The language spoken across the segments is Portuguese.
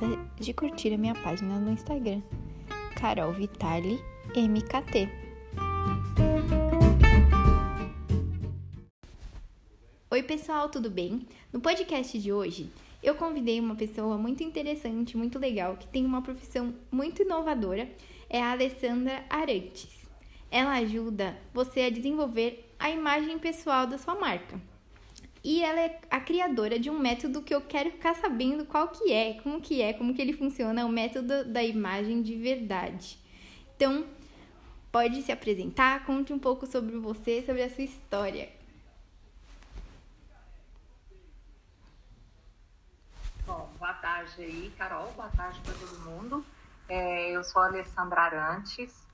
esqueça de curtir a minha página no Instagram, Carol Vitali MKT. Oi, pessoal, tudo bem? No podcast de hoje, eu convidei uma pessoa muito interessante, muito legal, que tem uma profissão muito inovadora, é a Alessandra Arantes. Ela ajuda você a desenvolver a imagem pessoal da sua marca. E ela é a criadora de um método que eu quero ficar sabendo qual que é, como que é, como que ele funciona, o método da imagem de verdade. Então, pode se apresentar, conte um pouco sobre você, sobre a sua história. Bom, boa tarde aí, Carol, boa tarde para todo mundo. É, eu sou a Alessandra Arantes,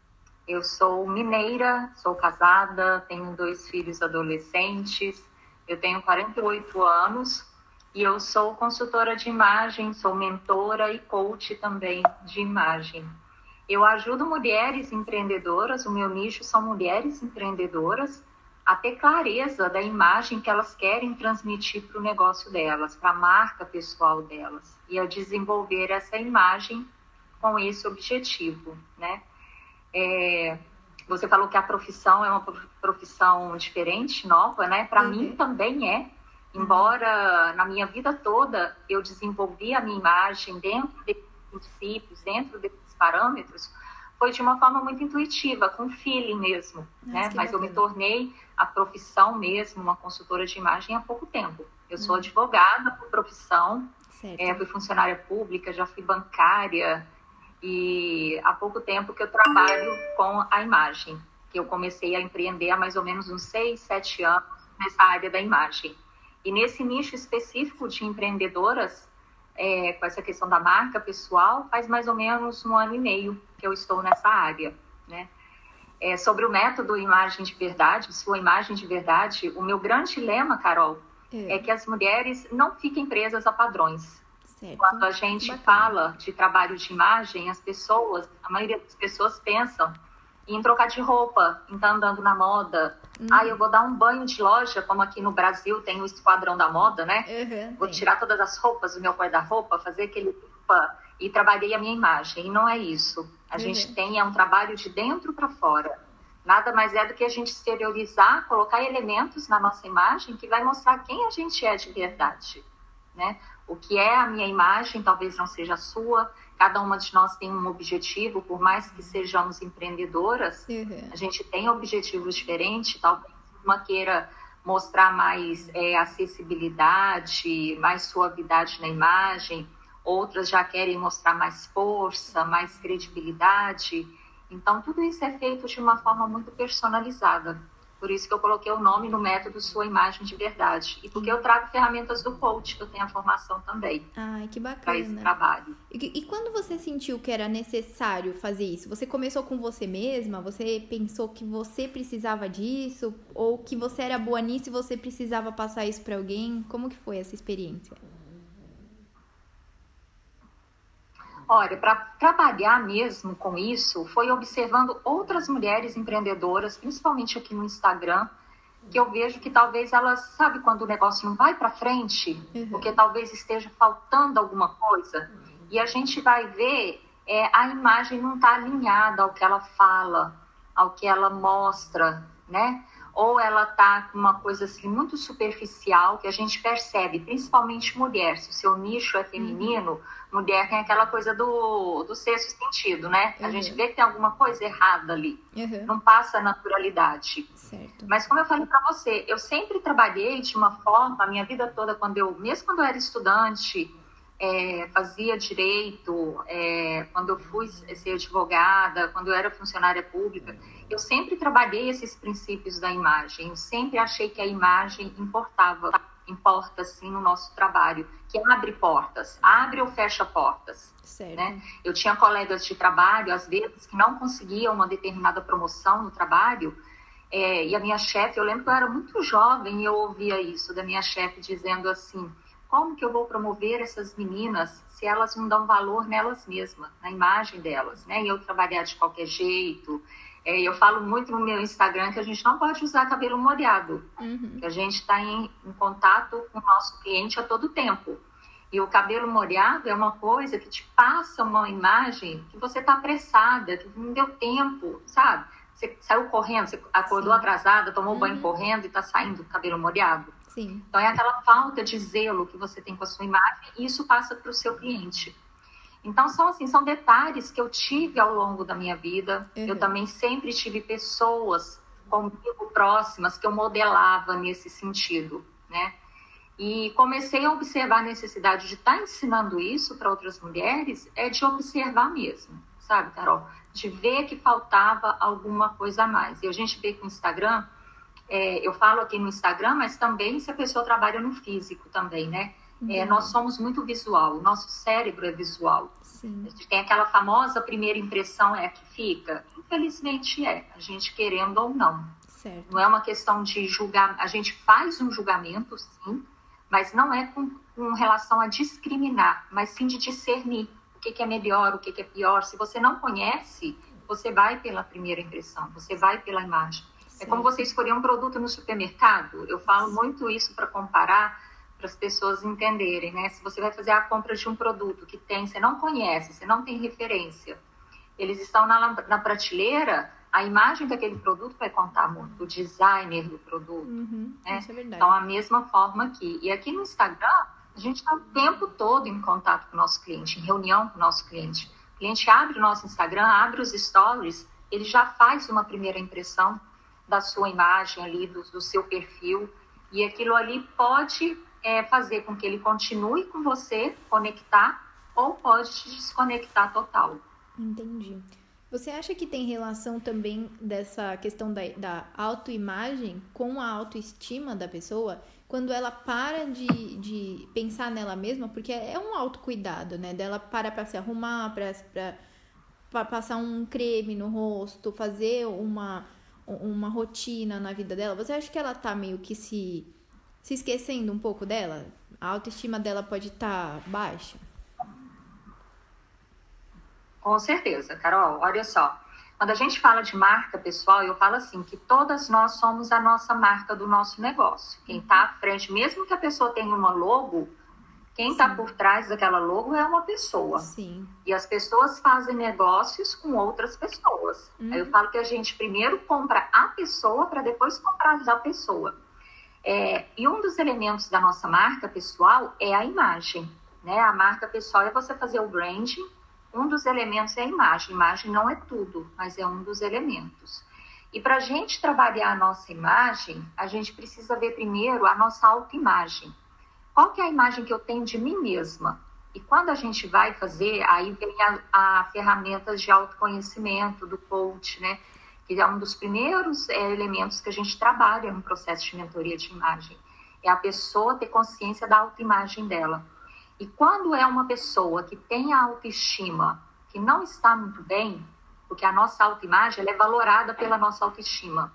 eu sou mineira, sou casada, tenho dois filhos adolescentes, eu tenho 48 anos e eu sou consultora de imagem, sou mentora e coach também de imagem. Eu ajudo mulheres empreendedoras, o meu nicho são mulheres empreendedoras, a ter clareza da imagem que elas querem transmitir para o negócio delas, para a marca pessoal delas, e a desenvolver essa imagem com esse objetivo, né? É, você falou que a profissão é uma profissão diferente, nova, né? Para uhum. mim também é. Embora na minha vida toda eu desenvolvi a minha imagem dentro desses princípios, dentro desses parâmetros, foi de uma forma muito intuitiva, com feeling mesmo, Nossa, né? Mas eu me tornei a profissão mesmo, uma consultora de imagem há pouco tempo. Eu sou uhum. advogada por profissão, é, fui funcionária pública, já fui bancária, e há pouco tempo que eu trabalho com a imagem, que eu comecei a empreender há mais ou menos uns seis, sete anos nessa área da imagem. E nesse nicho específico de empreendedoras, é, com essa questão da marca pessoal, faz mais ou menos um ano e meio que eu estou nessa área, né? É, sobre o método Imagem de Verdade, sua imagem de verdade, o meu grande lema, Carol, é, é que as mulheres não fiquem presas a padrões. Certo. Quando a gente Bacana. fala de trabalho de imagem, as pessoas, a maioria das pessoas pensam em trocar de roupa, em estar tá andando na moda. Ah, eu vou dar um banho de loja, como aqui no Brasil tem o Esquadrão da Moda, né? Uhum, vou tirar todas as roupas do meu guarda-roupa, fazer aquele e trabalhei a minha imagem. E não é isso. A uhum. gente tem é um trabalho de dentro para fora. Nada mais é do que a gente exteriorizar, colocar elementos na nossa imagem que vai mostrar quem a gente é de verdade, né? O que é a minha imagem talvez não seja a sua. Cada uma de nós tem um objetivo, por mais que sejamos empreendedoras, uhum. a gente tem objetivos diferentes. Talvez uma queira mostrar mais é, acessibilidade, mais suavidade na imagem, outras já querem mostrar mais força, mais credibilidade. Então, tudo isso é feito de uma forma muito personalizada. Por isso que eu coloquei o nome no método Sua Imagem de Verdade. E porque eu trago ferramentas do coach, que eu tenho a formação também. Ai, que bacana. Para esse trabalho. E, e, quando você sentiu que era necessário fazer isso? Você começou com você mesma? Você pensou que você precisava disso? Ou que você era boa nisso e você precisava passar isso para alguém? Como que foi essa experiência? Olha, para trabalhar mesmo com isso, foi observando outras mulheres empreendedoras, principalmente aqui no Instagram, que eu vejo que talvez elas, sabe, quando o negócio não vai para frente, uhum. porque talvez esteja faltando alguma coisa, e a gente vai ver é, a imagem não está alinhada ao que ela fala, ao que ela mostra, né? Ou ela tá com uma coisa assim muito superficial que a gente percebe, principalmente mulher, se o seu nicho é feminino, uhum. mulher tem aquela coisa do, do sexto sentido, né? Uhum. A gente vê que tem alguma coisa errada ali, uhum. não passa a naturalidade. Certo. Mas como eu falei para você, eu sempre trabalhei de uma forma, a minha vida toda, quando eu, mesmo quando eu era estudante, é, fazia direito, é, quando eu fui ser advogada, quando eu era funcionária pública, eu sempre trabalhei esses princípios da imagem. Eu sempre achei que a imagem importava, importa sim no nosso trabalho, que abre portas, abre ou fecha portas. Né? Eu tinha colegas de trabalho, às vezes, que não conseguiam uma determinada promoção no trabalho. É, e a minha chefe, eu lembro que eu era muito jovem e eu ouvia isso da minha chefe dizendo assim: como que eu vou promover essas meninas se elas não dão valor nelas mesmas, na imagem delas, né? E eu trabalhar de qualquer jeito, é, eu falo muito no meu Instagram que a gente não pode usar cabelo molhado, uhum. que a gente está em, em, contato com o nosso cliente a todo tempo. E o cabelo molhado é uma coisa que te passa uma imagem que você está apressada, que não deu tempo, sabe? Você saiu correndo, você acordou Sim. atrasada, tomou uhum. banho correndo e está saindo com o cabelo molhado. Sim. Então é aquela falta de zelo que você tem com a sua imagem e isso passa para o seu cliente. Então são assim, são detalhes que eu tive ao longo da minha vida. Uhum. Eu também sempre tive pessoas comigo próximas que eu modelava nesse sentido, né? E comecei a observar a necessidade de estar tá ensinando isso para outras mulheres, é de observar mesmo, sabe, Carol? De ver que faltava alguma coisa a mais. E a gente vê que o Instagram, é, eu falo aqui no Instagram, mas também se a pessoa trabalha no físico também, né? É, uhum. nós somos muito visual, o nosso cérebro é visual. Sim. A gente tem aquela famosa primeira impressão é a que fica. Infelizmente é, a gente querendo ou não. Certo. Não é uma questão de julgar, a gente faz um julgamento, sim, mas não é com, com relação a discriminar, mas sim de discernir o que, que é melhor, o que, que é pior. Se você não conhece, você vai pela primeira impressão, você vai pela imagem. Certo. É como você escolher um produto no supermercado. Eu falo muito isso para comparar para as pessoas entenderem, né? Se você vai fazer a compra de um produto que tem, você não conhece, você não tem referência, eles estão na, na prateleira, a imagem daquele produto vai contar muito, o designer do produto. Uhum, né? Isso é verdade. Então, a mesma forma aqui. E aqui no Instagram, a gente está o tempo todo em contato com o nosso cliente, em reunião com o nosso cliente. O cliente abre o nosso Instagram, abre os stories, ele já faz uma primeira impressão da sua imagem ali, do, do seu perfil, e aquilo ali pode é, fazer com que ele continue com você, conectar, ou pode te desconectar total. Entendi. Você acha que tem relação também dessa questão da, da autoimagem com a autoestima da pessoa? Quando ela para de, de pensar nela mesma, porque é um autocuidado, né? Dela para para se arrumar, para passar um creme no rosto, fazer uma, uma rotina na vida dela. Você acha que ela tá meio que se, se esquecendo um pouco dela? A autoestima dela pode estar tá baixa? Com certeza, Carol. Olha só. Quando a gente fala de marca pessoal, eu falo assim que todas nós somos a nossa marca do nosso negócio. Quem está à frente, mesmo que a pessoa tenha uma logo, quem está por trás daquela logo é uma pessoa. Sim. E as pessoas fazem negócios com outras pessoas. Uhum. Aí eu falo que a gente primeiro compra a pessoa para depois comprar da pessoa. É, e um dos elementos da nossa marca pessoal é a imagem. Né? A marca pessoal é você fazer o branding um dos elementos é a imagem. Imagem não é tudo, mas é um dos elementos. E para a gente trabalhar a nossa imagem, a gente precisa ver primeiro a nossa autoimagem. Qual que é a imagem que eu tenho de mim mesma? E quando a gente vai fazer, aí vem a, a ferramentas de autoconhecimento do coach, né? Que é um dos primeiros é, elementos que a gente trabalha no processo de mentoria de imagem. É a pessoa ter consciência da autoimagem dela. E quando é uma pessoa que tem a autoestima que não está muito bem, porque a nossa autoimagem é valorada pela nossa autoestima.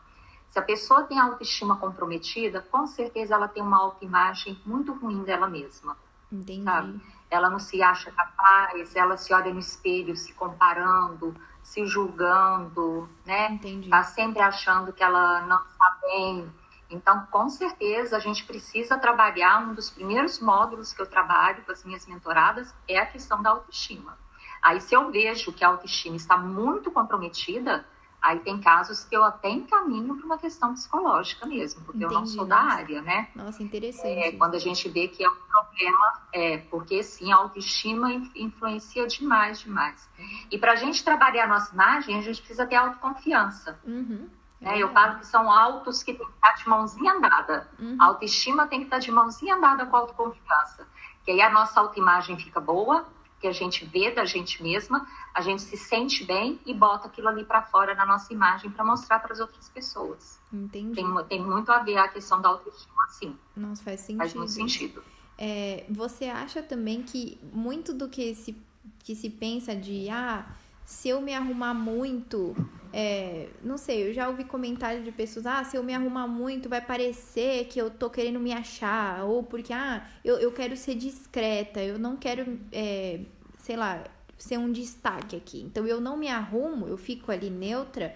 Se a pessoa tem a autoestima comprometida, com certeza ela tem uma autoimagem muito ruim dela mesma. Entendi. Sabe? Ela não se acha capaz, ela se olha no espelho se comparando, se julgando, né? Entendi. Tá sempre achando que ela não está bem, então, com certeza, a gente precisa trabalhar. Um dos primeiros módulos que eu trabalho com as minhas mentoradas é a questão da autoestima. Aí, se eu vejo que a autoestima está muito comprometida, aí tem casos que eu até encaminho para uma questão psicológica mesmo, porque Entendi, eu não sou da área, né? Nossa, interessante. É, quando a gente vê que é um problema, é, porque sim, a autoestima influencia demais, demais. E para a gente trabalhar a nossa imagem, a gente precisa ter autoconfiança. Uhum. Né? Eu falo que são autos que tem que estar de mãozinha andada. Uhum. A autoestima tem que estar de mãozinha andada com a autoconfiança. Que aí a nossa autoimagem fica boa, que a gente vê da gente mesma, a gente se sente bem e bota aquilo ali para fora na nossa imagem para mostrar para as outras pessoas. Entendi. Tem, tem, muito a ver a questão da autoestima, sim. Nossa, faz sentido. Faz muito sentido. É, você acha também que muito do que se, que se pensa de ah, se eu me arrumar muito, é, não sei, eu já ouvi comentários de pessoas, ah, se eu me arrumar muito, vai parecer que eu tô querendo me achar, ou porque, ah, eu, eu quero ser discreta, eu não quero, é, sei lá, ser um destaque aqui. Então eu não me arrumo, eu fico ali neutra,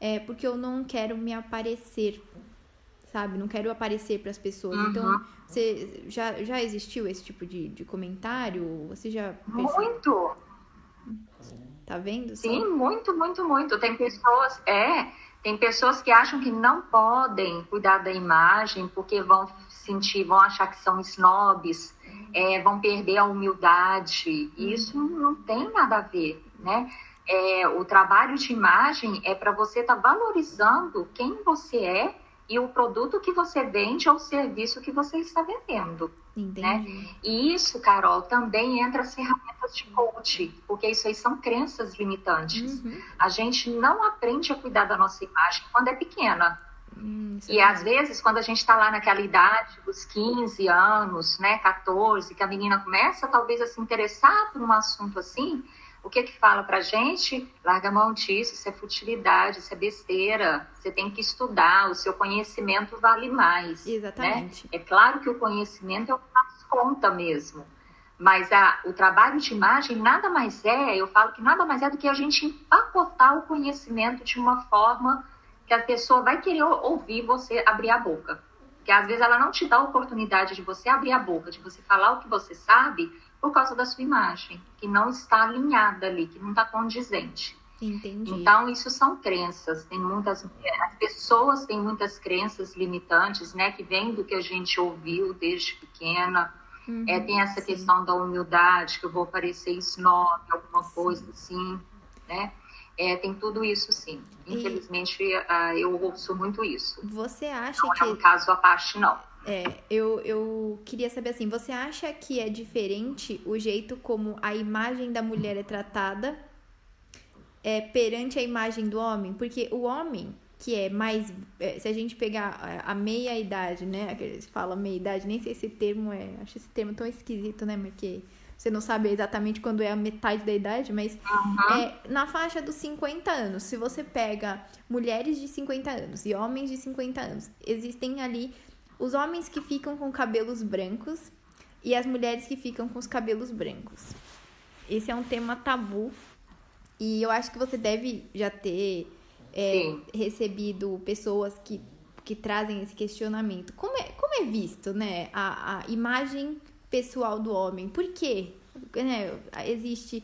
é, porque eu não quero me aparecer. sabe? Não quero aparecer para as pessoas. Uhum. Então, você já, já existiu esse tipo de, de comentário? Você já percebeu? Muito. Tá vendo? só? Sim, muito, muito, muito. Tem pessoas, é, tem pessoas que acham que não podem cuidar da imagem porque vão sentir, vão achar que são snobs, é, vão perder a humildade. E isso não tem nada a ver, né? É, o trabalho de imagem é para você estar valorizando quem você é e o produto que você vende ou o serviço que você está vendendo. Entendi. E isso, Carol, também entra as ferramentas de coach, porque isso aí são crenças limitantes. Uhum. A gente não aprende a cuidar da nossa imagem quando é pequena. Hum, isso E é às vezes, quando a gente está lá naquela idade dos 15 anos, né, 14, que a menina começa talvez a se interessar por um assunto assim, o que que fala pra gente? Larga a mão disso, isso é futilidade, isso é besteira. Você tem que estudar, o seu conhecimento vale mais. né? Exatamente. É claro que o conhecimento é o que faz conta mesmo. Mas a, o trabalho de imagem nada mais é, eu falo que nada mais é do que a gente empacotar o conhecimento de uma forma que a pessoa vai querer ou- ouvir você abrir a boca. Porque às vezes ela não te dá a oportunidade de você abrir a boca, de você falar o que você sabe, por causa da sua imagem, que não está alinhada ali, que não está condizente. Entendi. Então, isso são crenças. Tem muitas, as pessoas têm muitas crenças limitantes, né? Que vem do que a gente ouviu desde pequena. Uhum, É, tem essa sim. questão da humildade, que eu vou parecer snob, alguma coisa assim, né? É, tem tudo isso, sim. E- Infelizmente, ah, eu ouço muito isso. Você acha Não é um que. caso à parte, não. É, eu, eu queria saber assim, você acha que é diferente o jeito como a imagem da mulher é tratada é, perante a imagem do homem? Porque o homem, que é mais. é, se a gente pegar a, a meia idade, né? Aqueles fala meia idade, nem sei se esse termo é. Acho esse termo tão esquisito, né? Porque você não sabe exatamente quando é a metade da idade, mas é, na faixa dos 50 anos, se você pega mulheres de 50 anos e homens de 50 anos, existem ali os homens que ficam com cabelos brancos e as mulheres que ficam com os cabelos brancos. Esse é um tema tabu e eu acho que você deve já ter é, recebido pessoas que, que trazem esse questionamento. Como é, como é visto, né, a, a imagem pessoal do homem? Por quê? Né, existe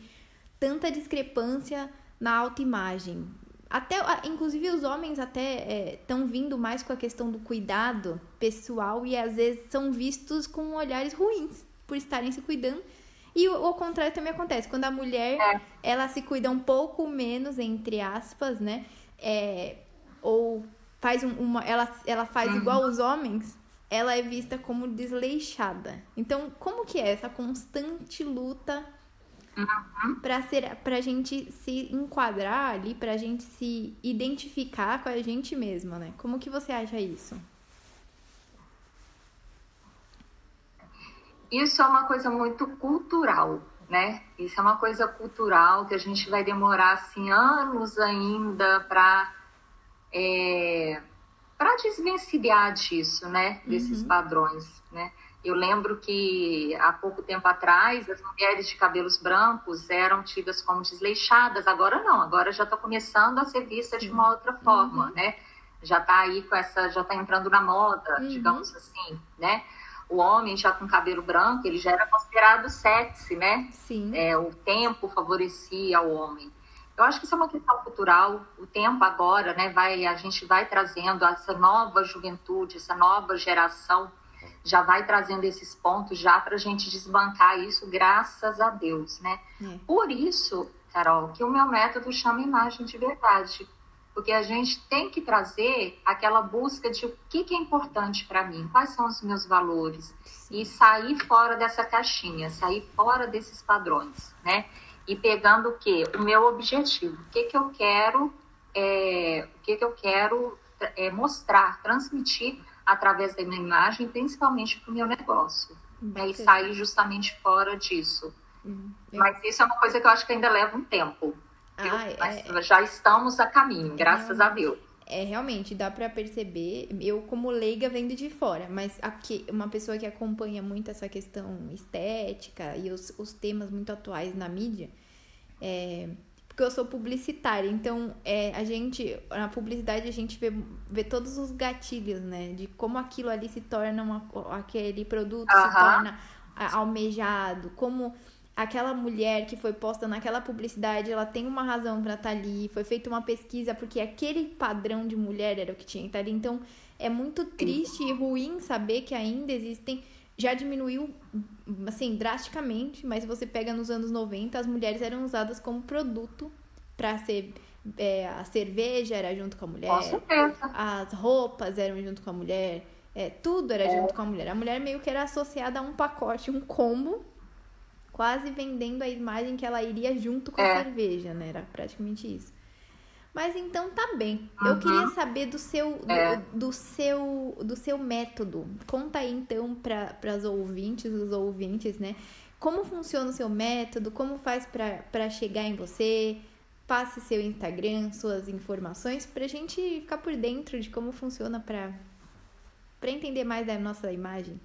tanta discrepância na autoimagem. Até, inclusive, os homens até estão vindo mais com a questão do cuidado pessoal e às vezes são vistos com olhares ruins por estarem se cuidando. E o, o contrário também acontece. Quando a mulher É. ela se cuida um pouco menos, entre aspas, né? É, ou faz um- uma. Ela, ela faz igual os homens, ela é vista como desleixada. Então, como que é essa constante luta pra ser pra gente se enquadrar ali, pra gente se identificar com a gente mesma, né? Como que você acha isso? Isso é uma coisa muito cultural, né? Isso é uma coisa cultural que a gente vai demorar assim anos ainda para é, para desvencilhar disso, né? Desses padrões, né? Eu lembro que há pouco tempo atrás as mulheres de cabelos brancos eram tidas como desleixadas, agora não, agora já está começando a ser vista de uma outra forma, né? Já está aí com essa, já está entrando na moda, Uhum. digamos assim, né? O homem já com cabelo branco, ele já era considerado sexy, né? Sim. É, o tempo favorecia o homem. Eu acho que isso é uma questão cultural. O tempo agora, né, vai, a gente vai trazendo essa nova juventude, essa nova geração, já vai trazendo esses pontos já para a gente desbancar isso, graças a Deus, né? É. Por isso, Carol, que o meu método chama imagem de verdade. Porque a gente tem que trazer aquela busca de o que, que é importante para mim, quais são os meus valores, e sair fora dessa caixinha, sair fora desses padrões, né? E pegando o que? O meu objetivo, o que, que eu quero, é, o que, que eu quero é, mostrar, transmitir através da minha imagem, principalmente para o meu negócio. Né? E sair justamente fora disso. Hum, eu- Mas isso é uma coisa que eu acho que ainda leva um tempo. Ah, é- Mas já estamos a caminho, graças a Deus. É, realmente, dá pra perceber, eu como leiga vendo de fora, mas aqui, uma pessoa que acompanha muito essa questão estética e os, os temas muito atuais na mídia, é, porque eu sou publicitária, então é, a gente, na publicidade, a gente vê, vê todos os gatilhos, né? De como aquilo ali se torna uma, aquele produto se torna almejado, como aquela mulher que foi posta naquela publicidade, ela tem uma razão para estar tá ali, foi feita uma pesquisa porque aquele padrão de mulher era o que tinha que estar ali. Então, é muito triste e ruim saber que ainda existem já diminuiu, assim, drasticamente, mas você pega nos anos 90, as mulheres eram usadas como produto para ser. É, a cerveja era junto com a mulher, as roupas eram junto com a mulher, é, tudo era é. junto com a mulher. A mulher meio que era associada a um pacote, um combo, quase vendendo a imagem que ela iria junto com a é. cerveja, né? Era praticamente isso. Mas então tá bem. Uhum. Eu queria saber do seu, é. do, do, seu, do seu método. Conta aí então para as ouvintes, os ouvintes, né? Como funciona o seu método? Como faz para chegar em você? Passe seu Instagram, suas informações, para a gente ficar por dentro de como funciona para entender mais da nossa imagem.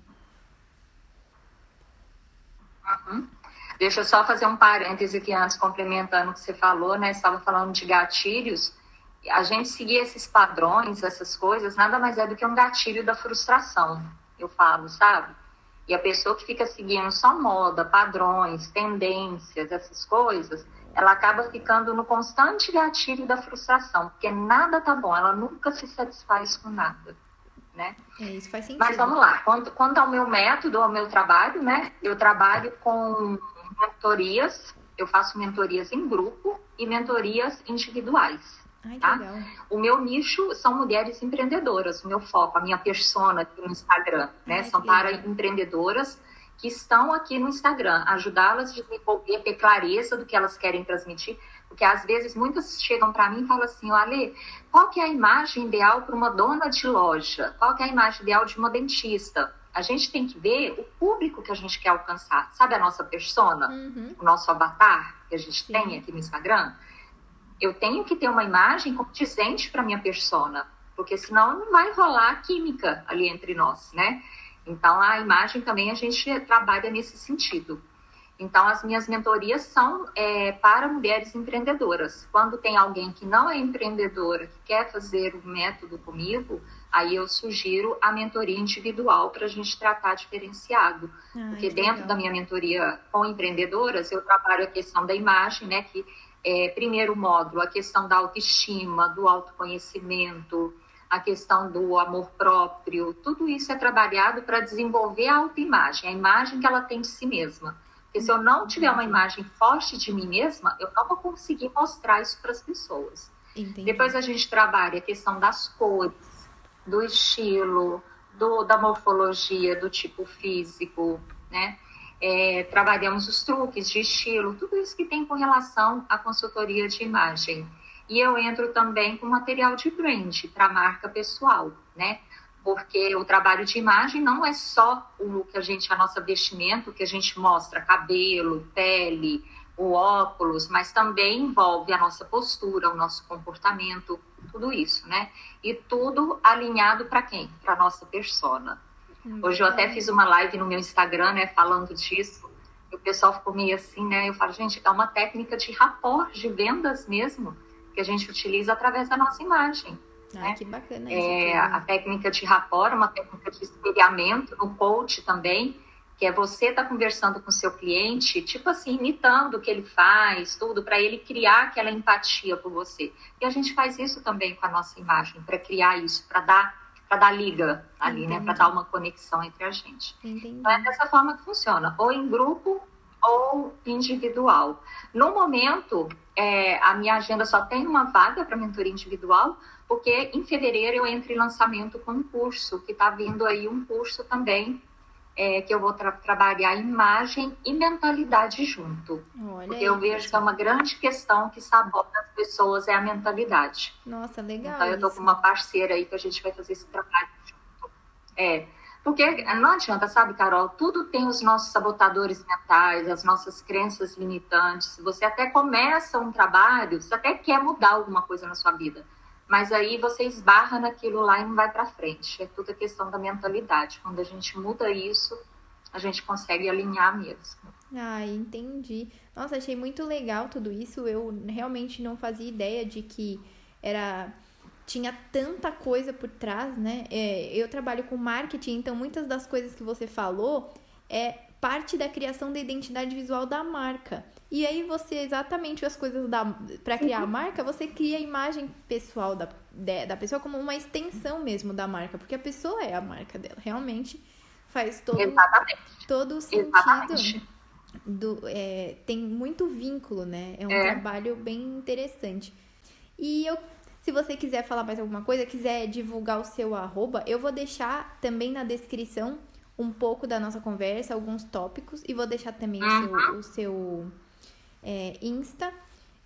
Uhum. Deixa eu só fazer um parêntese aqui antes, complementando o que você falou, né? Estava falando de gatilhos. A gente seguir esses padrões, essas coisas, nada mais é do que um gatilho da frustração, eu falo, sabe? E a pessoa que fica seguindo só moda, padrões, tendências, essas coisas, ela acaba ficando no constante gatilho da frustração, porque nada tá bom, ela nunca se satisfaz com nada, né? É, isso faz sentido. Mas vamos lá, quanto, quanto ao meu método, ao meu trabalho, né? Eu trabalho com mentorias, eu faço mentorias em grupo e mentorias individuais. Ai, tá? O meu nicho são mulheres empreendedoras, o meu foco, a minha persona aqui no Instagram, né? Ai, são para legal. empreendedoras que estão aqui no Instagram, ajudá-las a desenvolver, ter clareza do que elas querem transmitir, porque às vezes muitas chegam para mim e falam assim, olha, qual que é a imagem ideal para uma dona de loja? Qual que é a imagem ideal de uma dentista? A gente tem que ver o público que a gente quer alcançar. Sabe a nossa persona? Uhum. O nosso avatar que a gente Sim. tem aqui no Instagram? Eu tenho que ter uma imagem condizente para minha persona, porque senão não vai rolar química ali entre nós, né? Então a imagem também a gente trabalha nesse sentido. Então, as minhas mentorias são é, para mulheres empreendedoras. Quando tem alguém que não é empreendedora, que quer fazer o método comigo, aí eu sugiro a mentoria individual para a gente tratar diferenciado. Ai, Porque dentro legal. da minha mentoria com empreendedoras, eu trabalho a questão da imagem, né? Que é, primeiro módulo, a questão da autoestima, do autoconhecimento, a questão do amor próprio, tudo isso é trabalhado para desenvolver a autoimagem, a imagem que ela tem de si mesma. Porque se eu não tiver uma imagem forte de mim mesma, eu não vou conseguir mostrar isso para as pessoas. Entendi. Depois a gente trabalha a questão das cores, do estilo, do, da morfologia, do tipo físico, né? É, trabalhamos os truques de estilo, tudo isso que tem com relação à consultoria de imagem. E eu entro também com material de brand para marca pessoal, né? porque o trabalho de imagem não é só o que a gente, a nossa vestimento, o que a gente mostra, cabelo, pele, o óculos, mas também envolve a nossa postura, o nosso comportamento, tudo isso, né? E tudo alinhado para quem? Para nossa persona. Hum, Hoje eu até fiz uma live no meu Instagram, né, falando disso. E o pessoal ficou meio assim, né? Eu falo, gente, é uma técnica de rapport, de vendas mesmo, que a gente utiliza através da nossa imagem. Ah, né? que bacana é, A técnica de rapport, uma técnica de espelhamento, no coach também, que é você estar tá conversando com o seu cliente, tipo assim, imitando o que ele faz, tudo, para ele criar aquela empatia por você. E a gente faz isso também com a nossa imagem, para criar isso, para dar para dar liga ali, Entendi. né, para dar uma conexão entre a gente. Entendi. Então é dessa forma que funciona, ou em grupo ou individual. No momento, é, a minha agenda só tem uma vaga para mentoria individual, porque em fevereiro eu entro em lançamento com um curso, que está vindo aí um curso também, é, que eu vou tra trabalhar imagem e mentalidade junto. Olha porque aí, eu vejo que é uma grande questão que sabota as pessoas é a mentalidade. Nossa, legal. Então eu tô com uma parceira aí que a gente vai fazer esse trabalho junto. É, porque não adianta, sabe, Carol? Tudo tem os nossos sabotadores mentais, as nossas crenças limitantes. Você até começa um trabalho, você até quer mudar alguma coisa na sua vida mas aí você esbarra naquilo lá e não vai para frente. É tudo questão da mentalidade. Quando a gente muda isso, a gente consegue alinhar mesmo. Ah, entendi. Nossa, achei muito legal tudo isso. Eu realmente não fazia ideia de que era tinha tanta coisa por trás, né? É, eu trabalho com marketing, então muitas das coisas que você falou é parte da criação da identidade visual da marca. E aí você exatamente as coisas da para criar a marca, você cria a imagem pessoal da, da pessoa como uma extensão mesmo da marca, porque a pessoa é a marca dela. Realmente faz todo Exatamente. todo sentido. Exatamente. Do, é, tem muito vínculo, né? É um é. trabalho bem interessante. E eu se você quiser falar mais alguma coisa, quiser divulgar o seu arroba, eu vou deixar também na descrição um pouco da nossa conversa, alguns tópicos, e vou deixar também uhum. o seu, o seu é, Insta.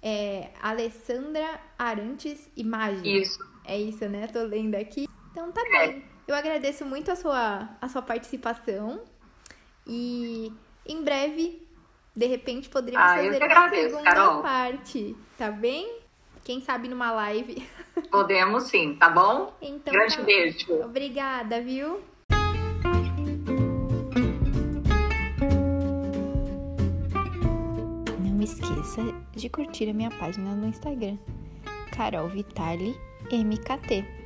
É Alessandra Arantes Imagem. Isso. É isso, né? Tô lendo aqui. Então tá é. bem. Eu agradeço muito a sua, a sua participação. E em breve, de repente, poderíamos ah, fazer uma segunda Carol. parte, tá bem? Quem sabe numa live. Podemos sim, tá bom? Então, Grande tá... beijo. Obrigada, viu? Esqueça de curtir a minha página no Instagram, Carol Vitali MKT.